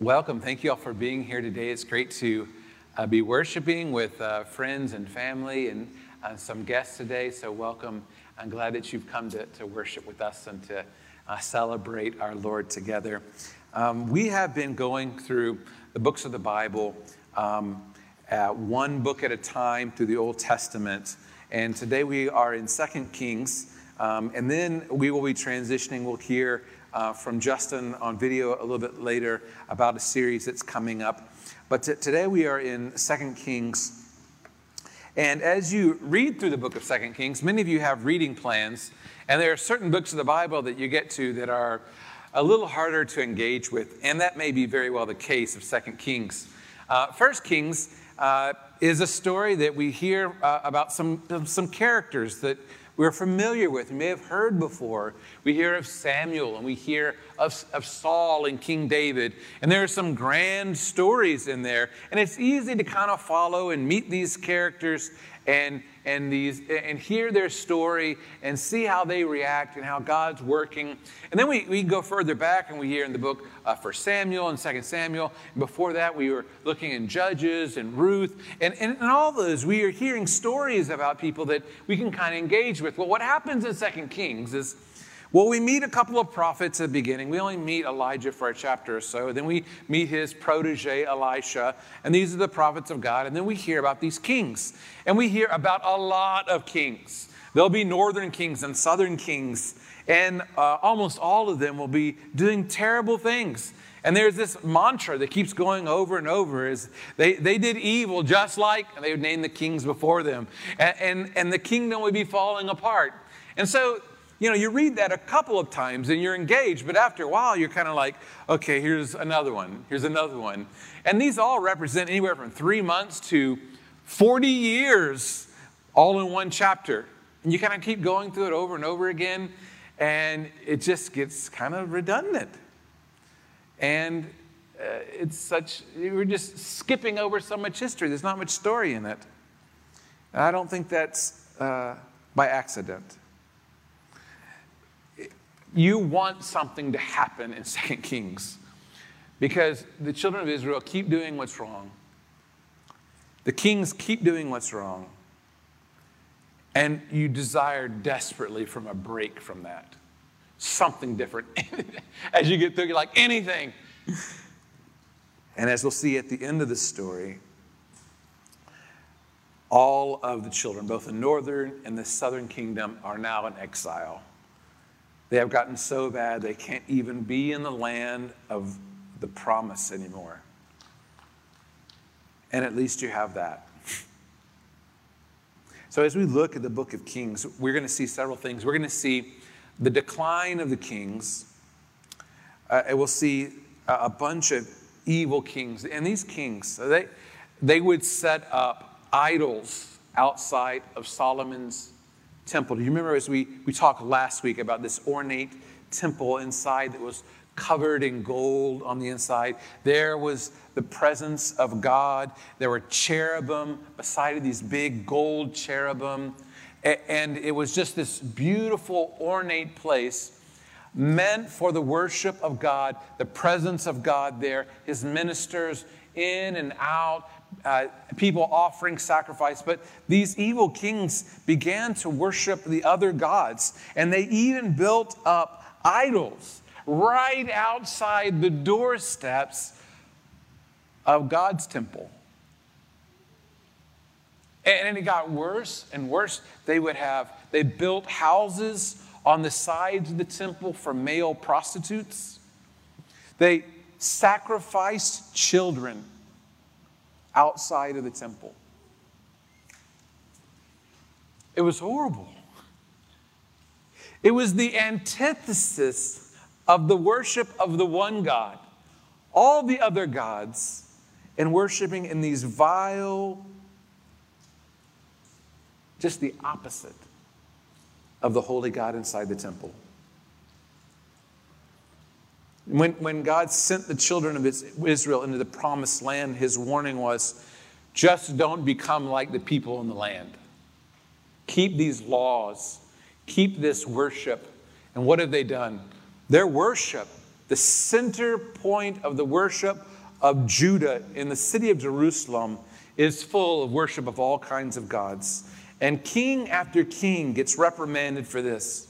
Welcome. Thank you all for being here today. It's great to uh, be worshiping with uh, friends and family and uh, some guests today. So, welcome. I'm glad that you've come to, to worship with us and to uh, celebrate our Lord together. Um, we have been going through the books of the Bible, um, one book at a time through the Old Testament. And today we are in Second Kings. Um, and then we will be transitioning. We'll hear uh, from Justin on video a little bit later about a series that's coming up. But t- today we are in Second Kings. And as you read through the book of Second Kings, many of you have reading plans, and there are certain books of the Bible that you get to that are a little harder to engage with, and that may be very well the case of Second Kings. Uh, First Kings uh, is a story that we hear uh, about some, some characters that we're familiar with, we may have heard before. We hear of Samuel and we hear of, of Saul and King David, and there are some grand stories in there. And it's easy to kind of follow and meet these characters and, and, these, and hear their story and see how they react and how God's working. And then we, we go further back and we hear in the book uh, for Samuel and Second Samuel. Before that, we were looking in Judges and Ruth. And, and in all those, we are hearing stories about people that we can kind of engage with. Well, what happens in Second Kings is well, we meet a couple of prophets at the beginning. We only meet Elijah for a chapter or so. Then we meet his protege, Elisha. And these are the prophets of God. And then we hear about these kings. And we hear about a lot of kings. There'll be northern kings and southern kings. And uh, almost all of them will be doing terrible things. And there's this mantra that keeps going over and over is they, they did evil just like, and they would name the kings before them. And, and, and the kingdom would be falling apart. And so you know, you read that a couple of times and you're engaged, but after a while, you're kind of like, okay, here's another one, here's another one. And these all represent anywhere from three months to 40 years, all in one chapter. And you kind of keep going through it over and over again, and it just gets kind of redundant. And uh, it's such, we're just skipping over so much history. There's not much story in it. And I don't think that's uh, by accident you want something to happen in Second Kings because the children of Israel keep doing what's wrong. The kings keep doing what's wrong. And you desire desperately from a break from that. Something different. as you get through, you're like, anything. And as we'll see at the end of the story, all of the children, both the northern and the southern kingdom, are now in exile. They have gotten so bad they can't even be in the land of the promise anymore. And at least you have that. So, as we look at the book of Kings, we're going to see several things. We're going to see the decline of the kings, uh, and we'll see a bunch of evil kings. And these kings, they, they would set up idols outside of Solomon's temple. Do you remember as we, we talked last week about this ornate temple inside that was covered in gold on the inside? There was the presence of God. There were cherubim beside these big gold cherubim. And it was just this beautiful, ornate place meant for the worship of God, the presence of God there, his ministers in and out, uh, people offering sacrifice, but these evil kings began to worship the other gods, and they even built up idols right outside the doorsteps of God's temple. And it got worse and worse. They would have, they built houses on the sides of the temple for male prostitutes. They sacrificed children outside of the temple. It was horrible. It was the antithesis of the worship of the one God. All the other gods, and worshiping in these vile, just the opposite of the holy God inside the temple. When, when God sent the children of Israel into the promised land, his warning was just don't become like the people in the land. Keep these laws, keep this worship. And what have they done? Their worship the center point of the worship of Judah in the city of Jerusalem is full of worship of all kinds of gods. And king after king gets reprimanded for this.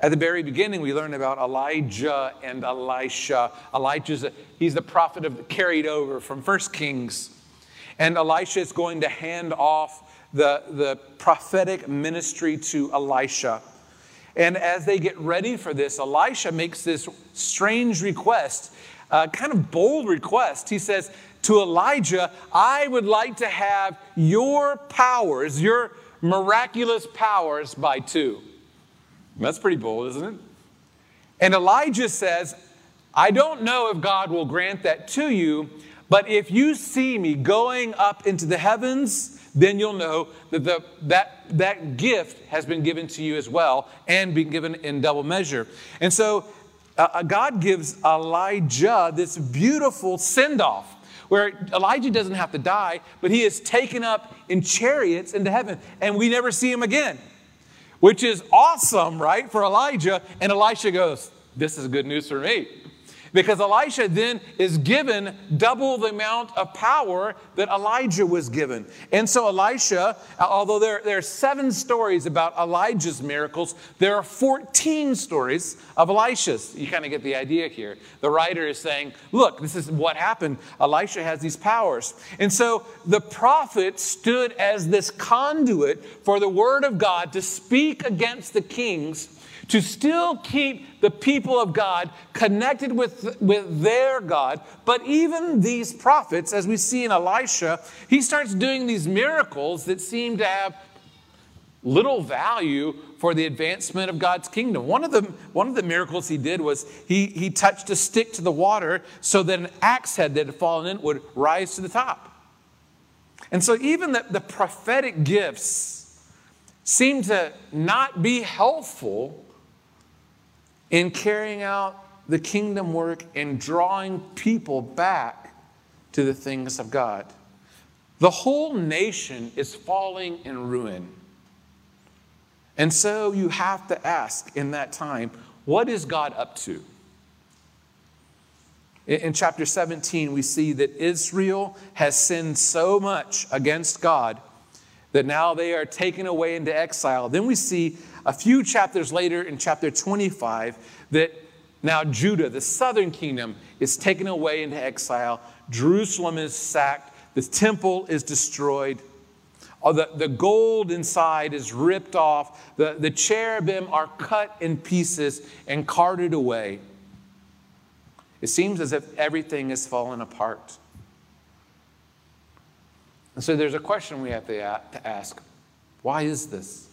At the very beginning, we learn about Elijah and Elisha. Elijah's a, he's the prophet of carried over from First Kings. And Elisha is going to hand off the, the prophetic ministry to Elisha. And as they get ready for this, Elisha makes this strange request, kind of bold request. He says to Elijah, I would like to have your powers, your miraculous powers, by two. That's pretty bold, isn't it? And Elijah says, I don't know if God will grant that to you, but if you see me going up into the heavens, then you'll know that the, that, that gift has been given to you as well and been given in double measure. And so uh, uh God gives Elijah this beautiful send off where Elijah doesn't have to die, but he is taken up in chariots into heaven, and we never see him again, which is awesome, right, for Elijah. And Elisha goes, This is good news for me. Because Elisha then is given double the amount of power that Elijah was given. And so, Elisha, uh, although there, there are seven stories about Elijah's miracles, there are 14 stories of Elisha's. You kind of get the idea here. The writer is saying, look, this is what happened. Elisha has these powers. And so, the prophet stood as this conduit for the word of God to speak against the kings to still keep the people of God connected with, with their God. But even these prophets, as we see in Elisha, he starts doing these miracles that seem to have little value for the advancement of God's kingdom. One of the, one of the miracles he did was he, he touched a stick to the water so that an axe head that had fallen in would rise to the top. And so even the, the prophetic gifts seem to not be helpful in carrying out the kingdom work and drawing people back to the things of God. The whole nation is falling in ruin. And so you have to ask in that time, what is God up to? In chapter 17, we see that Israel has sinned so much against God that now they are taken away into exile. Then we see a few chapters later, in chapter 25, that now Judah, the southern kingdom, is taken away into exile. Jerusalem is sacked. The temple is destroyed. Oh, the, the gold inside is ripped off. The, the cherubim are cut in pieces and carted away. It seems as if everything has fallen apart. And so there's a question we have to ask why is this?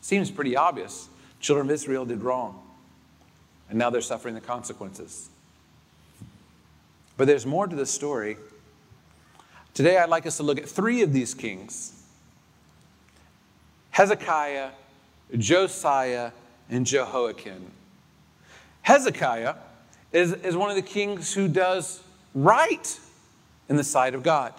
Seems pretty obvious. Children of Israel did wrong, and now they're suffering the consequences. But there's more to the story. Today, I'd like us to look at three of these kings Hezekiah, Josiah, and Jehoiakim. Hezekiah is, is one of the kings who does right in the sight of God.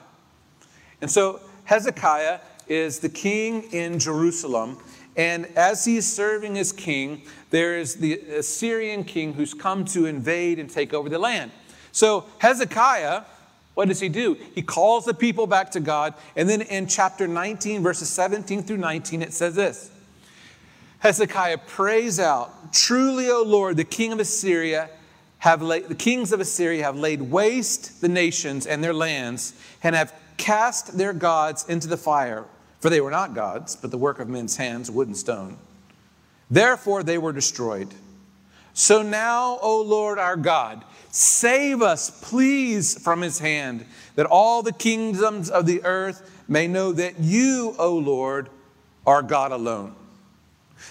And so Hezekiah is the king in Jerusalem, and as he's serving as king, there is the Assyrian king who's come to invade and take over the land. So Hezekiah, what does he do? He calls the people back to God. And then in chapter 19, verses 17 through 19, it says this Hezekiah prays out, Truly, O Lord, the king of Assyria have laid, the kings of Assyria have laid waste the nations and their lands and have cast their gods into the fire. For they were not gods, but the work of men's hands, wood and stone. Therefore they were destroyed. So now, O Lord our God, save us, please, from his hand, that all the kingdoms of the earth may know that you, O Lord, are God alone.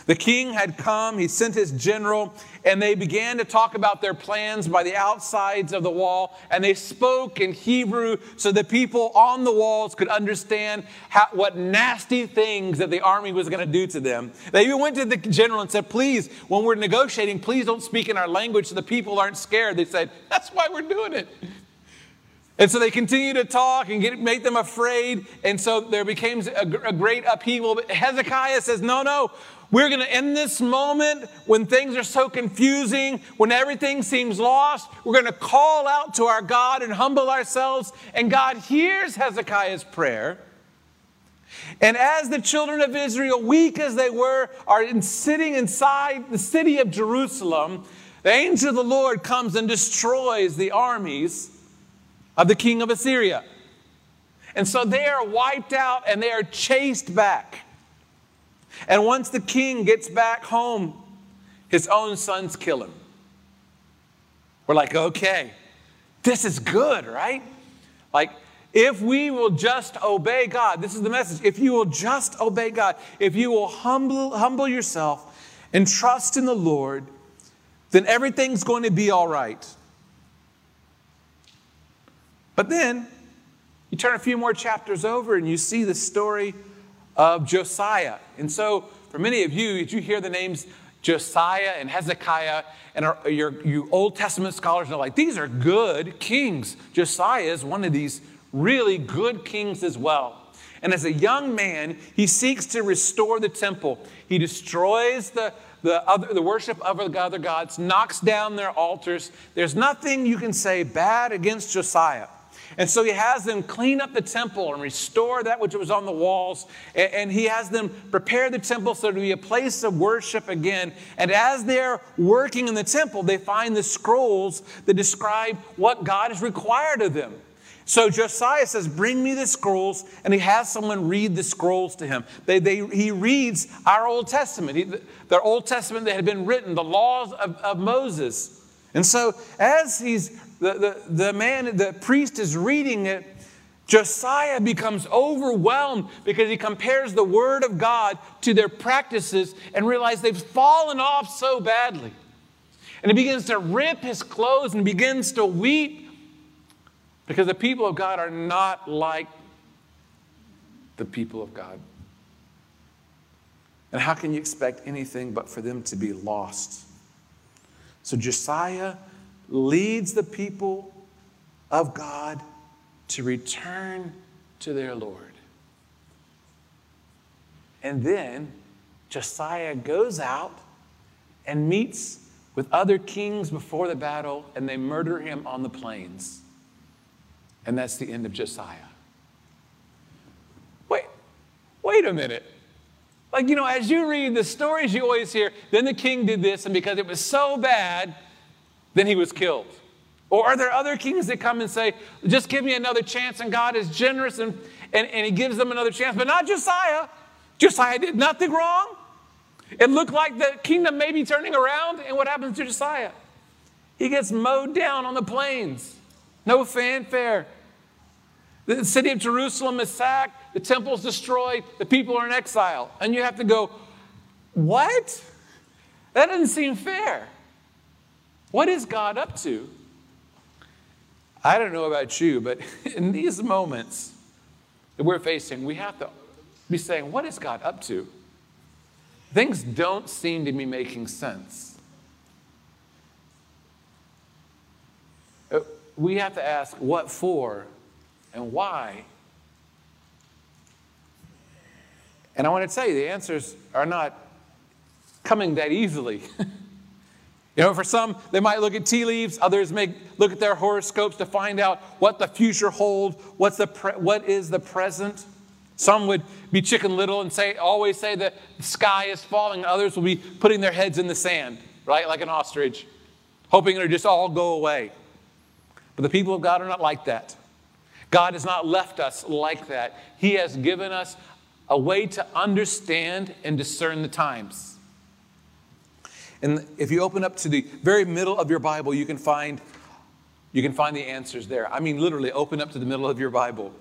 The king had come, he sent his general, and they began to talk about their plans by the outsides of the wall. And they spoke in Hebrew so the people on the walls could understand how, what nasty things that the army was going to do to them. They even went to the general and said, Please, when we're negotiating, please don't speak in our language so the people aren't scared. They said, That's why we're doing it. And so they continue to talk and get, make them afraid. And so there became a, a great upheaval. But Hezekiah says, No, no, we're going to end this moment when things are so confusing, when everything seems lost. We're going to call out to our God and humble ourselves. And God hears Hezekiah's prayer. And as the children of Israel, weak as they were, are in sitting inside the city of Jerusalem, the angel of the Lord comes and destroys the armies of the king of Assyria. And so they are wiped out and they are chased back. And once the king gets back home, his own sons kill him. We're like, okay, this is good, right? Like, if we will just obey God, this is the message. If you will just obey God, if you will humble, humble yourself and trust in the Lord, then everything's going to be all right. But then you turn a few more chapters over and you see the story of Josiah. And so, for many of you, as you hear the names Josiah and Hezekiah, and are, your, you Old Testament scholars are like, these are good kings. Josiah is one of these really good kings as well. And as a young man, he seeks to restore the temple. He destroys the, the, other, the worship of the other gods, knocks down their altars. There's nothing you can say bad against Josiah. And so he has them clean up the temple and restore that which was on the walls. And, he has them prepare the temple so to be a place of worship again. And as they're working in the temple, they find the scrolls that describe what God has required of them. So Josiah says, Bring me the scrolls, and he has someone read the scrolls to him. They, they, he reads our Old Testament, he, the Old Testament that had been written, the laws of, of Moses. And so, as he's the, the, the man, the priest is reading it, Josiah becomes overwhelmed because he compares the word of God to their practices and realizes they've fallen off so badly. And he begins to rip his clothes and begins to weep because the people of God are not like the people of God. And how can you expect anything but for them to be lost? So Josiah leads the people of God to return to their Lord. And then Josiah goes out and meets with other kings before the battle, and they murder him on the plains. And that's the end of Josiah. Wait, wait a minute. Like, you know, as you read the stories, you always hear, then the king did this, and because it was so bad, then he was killed. Or are there other kings that come and say, just give me another chance, and God is generous and, and, and he gives them another chance, but not Josiah. Josiah did nothing wrong. It looked like the kingdom may be turning around, and what happens to Josiah? He gets mowed down on the plains. No fanfare. The city of Jerusalem is sacked, the temple's destroyed, the people are in exile. And you have to go, what? That doesn't seem fair. What is God up to? I don't know about you, but in these moments that we're facing, we have to be saying, What is God up to? Things don't seem to be making sense. Uh, we have to ask what for and why. And I want to tell you, the answers are not coming that easily. You know, for some, they might look at tea leaves. Others may look at their horoscopes to find out what the future holds, what's the pre- what is the present. Some would be chicken little and say, always say that the sky is falling. Others will be putting their heads in the sand, right, like an ostrich, hoping it'll just all go away. But the people of God are not like that. God has not left us like that. He has given us a way to understand and discern the times. And if you open up to the very middle of your Bible, you can find you can find the answers there. I mean, literally, open up to the middle of your Bible.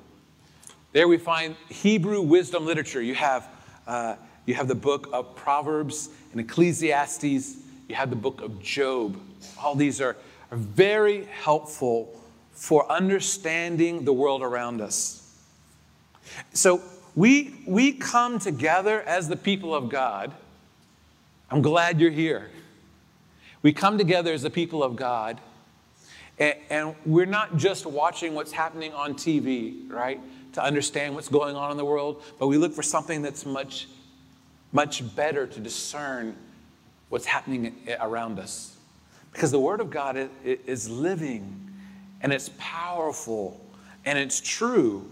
There we find Hebrew wisdom literature. You have, uh, you have the book of Proverbs and Ecclesiastes. You have the book of Job. All these are, are very helpful for understanding the world around us. So we, we come together as the people of God I'm glad you're here. We come together as the people of God, And, and we're not just watching what's happening on TV, right, to understand what's going on in the world, but we look for something that's much, much better to discern what's happening around us. Because the Word of God is living and it's powerful and it's true.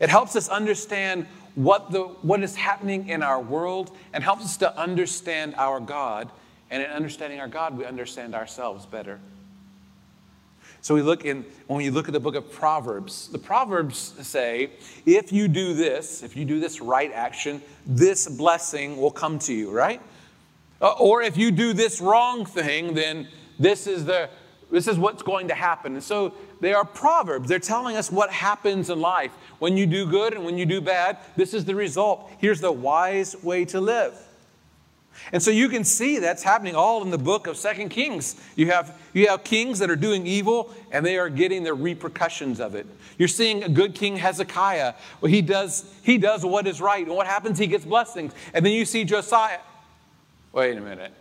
It helps us understand what, the, what is happening in our world and helps us to understand our God. And in understanding our God, we understand ourselves better. So we look in, when you look at the book of Proverbs, the Proverbs say, if you do this, if you do this right action, this blessing will come to you, right? Uh, or if you do this wrong thing, then this is the this is what's going to happen. And so they are proverbs. They're telling us what happens in life. When you do good and when you do bad, this is the result. Here's the wise way to live. And so you can see that's happening all in the book of Second Kings. You have, you have kings that are doing evil and they are getting the repercussions of it. You're seeing a good king Hezekiah. Well, he does, he does what is right. And what happens? He gets blessings. And then you see Josiah. Wait a minute.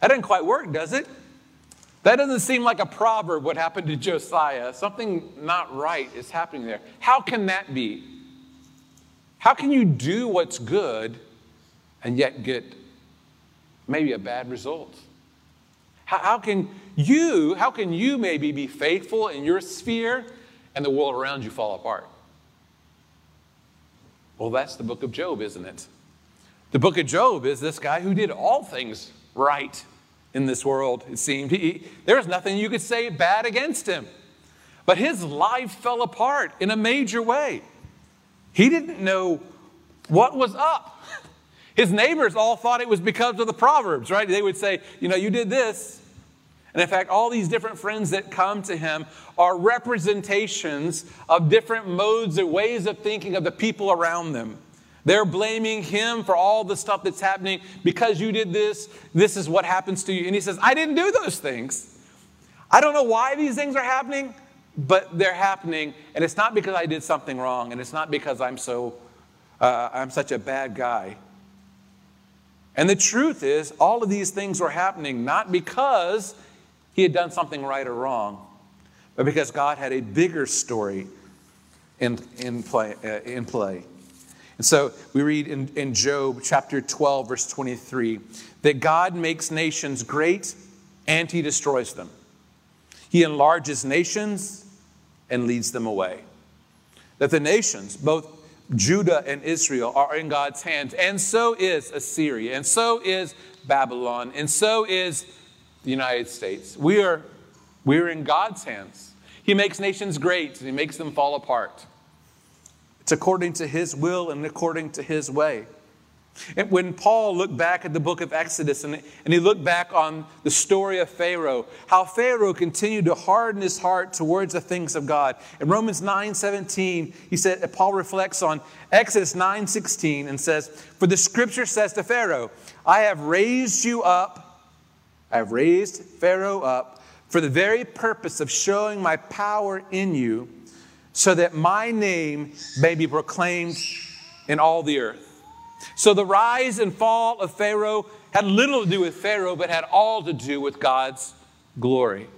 That doesn't quite work, does it? That doesn't seem like a proverb what happened to Josiah. Something not right is happening there. How can that be? How can you do what's good and yet get maybe a bad result? How, how, can you, how can you maybe be faithful in your sphere and the world around you fall apart? Well, that's the book of Job, isn't it? The book of Job is this guy who did all things right in this world, it seemed. He, there was nothing you could say bad against him. But his life fell apart in a major way. He didn't know what was up. His neighbors all thought it was because of the Proverbs, right? They would say, you know, you did this. And in fact, all these different friends that come to him are representations of different modes and ways of thinking of the people around them. They're blaming him for all the stuff that's happening because you did this. This is what happens to you. And he says, I didn't do those things. I don't know why these things are happening, but they're happening. And it's not because I did something wrong, and it's not because I'm so uh, I'm such a bad guy. And the truth is, all of these things were happening not because he had done something right or wrong, but because God had a bigger story in, in, play, uh, in play. And so we read in, in Job chapter 12, verse 23, that God makes nations great and he destroys them. He enlarges nations and leads them away. That the nations, both Judah and Israel, are in God's hands, and so is Assyria, and so is Babylon, and so is the United States. We are, we are in God's hands. He makes nations great and he makes them fall apart. It's according to his will and according to his way. And when Paul looked back at the book of Exodus and, and he looked back on the story of Pharaoh, how Pharaoh continued to harden his heart towards the things of God. In Romans 9 17, he said, Paul reflects on Exodus 9 16 and says, For the scripture says to Pharaoh, I have raised you up, I have raised Pharaoh up for the very purpose of showing my power in you so that my name may be proclaimed in all the earth. So the rise and fall of Pharaoh had little to do with Pharaoh, but had all to do with God's glory.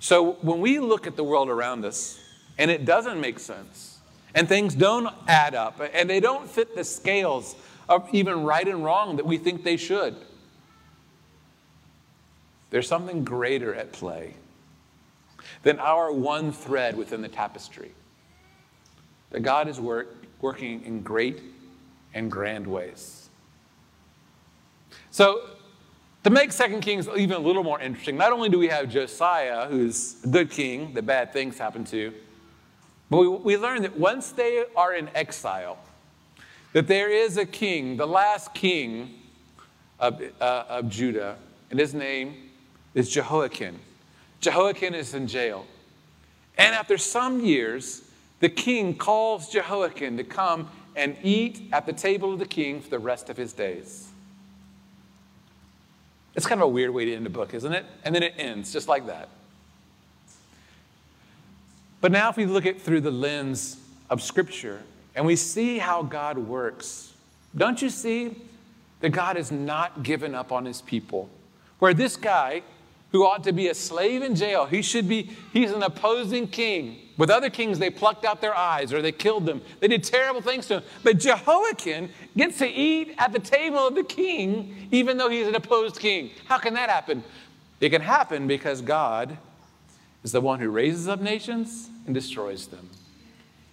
So when we look at the world around us and it doesn't make sense, and things don't add up, and they don't fit the scales of even right and wrong that we think they should, there's something greater at play than our one thread within the tapestry. That God is work, working in great and grand ways. So, to make Second Kings even a little more interesting, not only do we have Josiah, who's a good king that bad things happen to, but we, we learn that once they are in exile, that there is a king, the last king of, uh, of Judah, and his name is Jehoiakim. Jehoiakim is in jail. And after some years, the king calls Jehoiakim to come and eat at the table of the king for the rest of his days. It's kind of a weird way to end a book, isn't it? And then it ends just like that. But now, if we look at through the lens of Scripture and we see how God works, don't you see that God has not given up on his people? Where this guy who ought to be a slave in jail. He should be, he's an opposing king. With other kings, they plucked out their eyes or they killed them. They did terrible things to him. But Jehoiakim gets to eat at the table of the king, even though he's an opposed king. How can that happen? It can happen because God is the one who raises up nations and destroys them.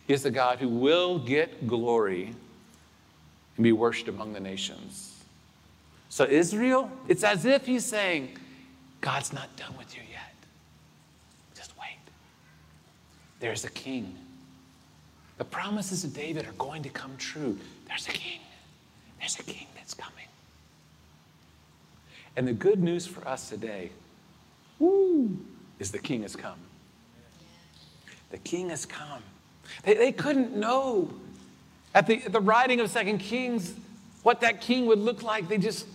He is the God who will get glory and be worshiped among the nations. So, Israel, it's as if he's saying, God's not done with you yet. Just wait. There's a king. The promises of David are going to come true. There's a king. There's a king that's coming. And the good news for us today, woo, is the king has come. The king has come. They, they couldn't know at the, at the writing of Second Kings what that king would look like. They just,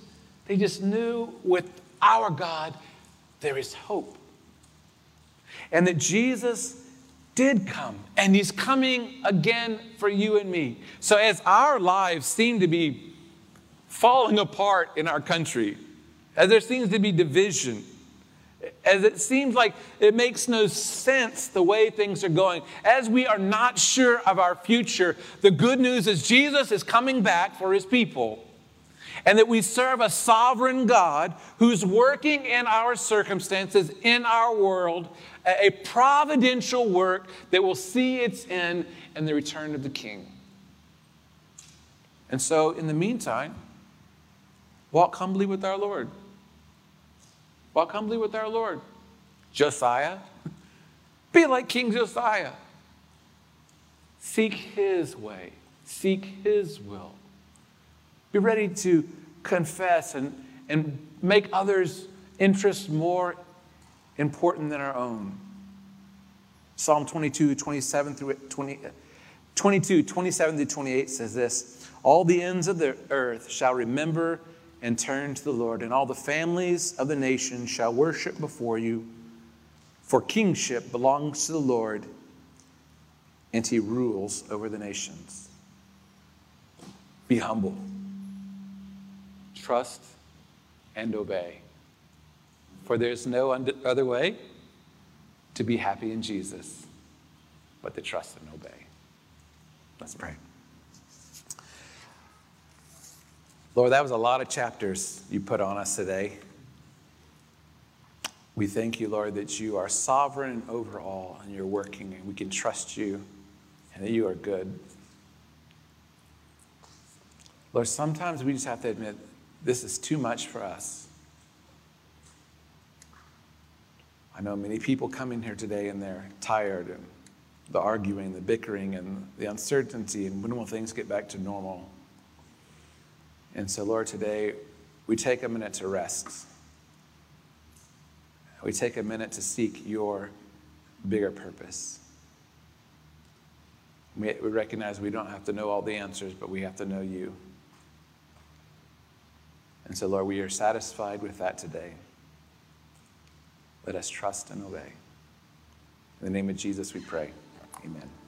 they just knew with our God there is hope. And that Jesus did come, and he's coming again for you and me. So, as our lives seem to be falling apart in our country, as there seems to be division, as it seems like it makes no sense the way things are going, as we are not sure of our future, the good news is Jesus is coming back for his people and that we serve a sovereign God who's working in our circumstances, in our world, a providential work that will see its end in the return of the King. And so, in the meantime, walk humbly with our Lord. Walk humbly with our Lord. Josiah, be like King Josiah. Seek his way, seek his will. Be ready to confess and, and make others' interests more important than our own. Psalm 22, 27 through 20, 22, 27 through 28 says this All the ends of the earth shall remember and turn to the Lord, and all the families of the nation shall worship before you. For kingship belongs to the Lord, and he rules over the nations. Be humble trust and obey. For there's no other way to be happy in Jesus but to trust and obey. Let's pray. Lord, that was a lot of chapters you put on us today. We thank you, Lord, that you are sovereign over all and you're working and we can trust you and that you are good. Lord, sometimes we just have to admit this is too much for us. I know many people come in here today and they're tired and the arguing, the bickering, and the uncertainty, and when will things get back to normal? And so, Lord, today we take a minute to rest. We take a minute to seek your bigger purpose. We, we recognize we don't have to know all the answers, but we have to know you. And so, Lord, we are satisfied with that today. Let us trust and obey. In the name of Jesus, we pray. Amen.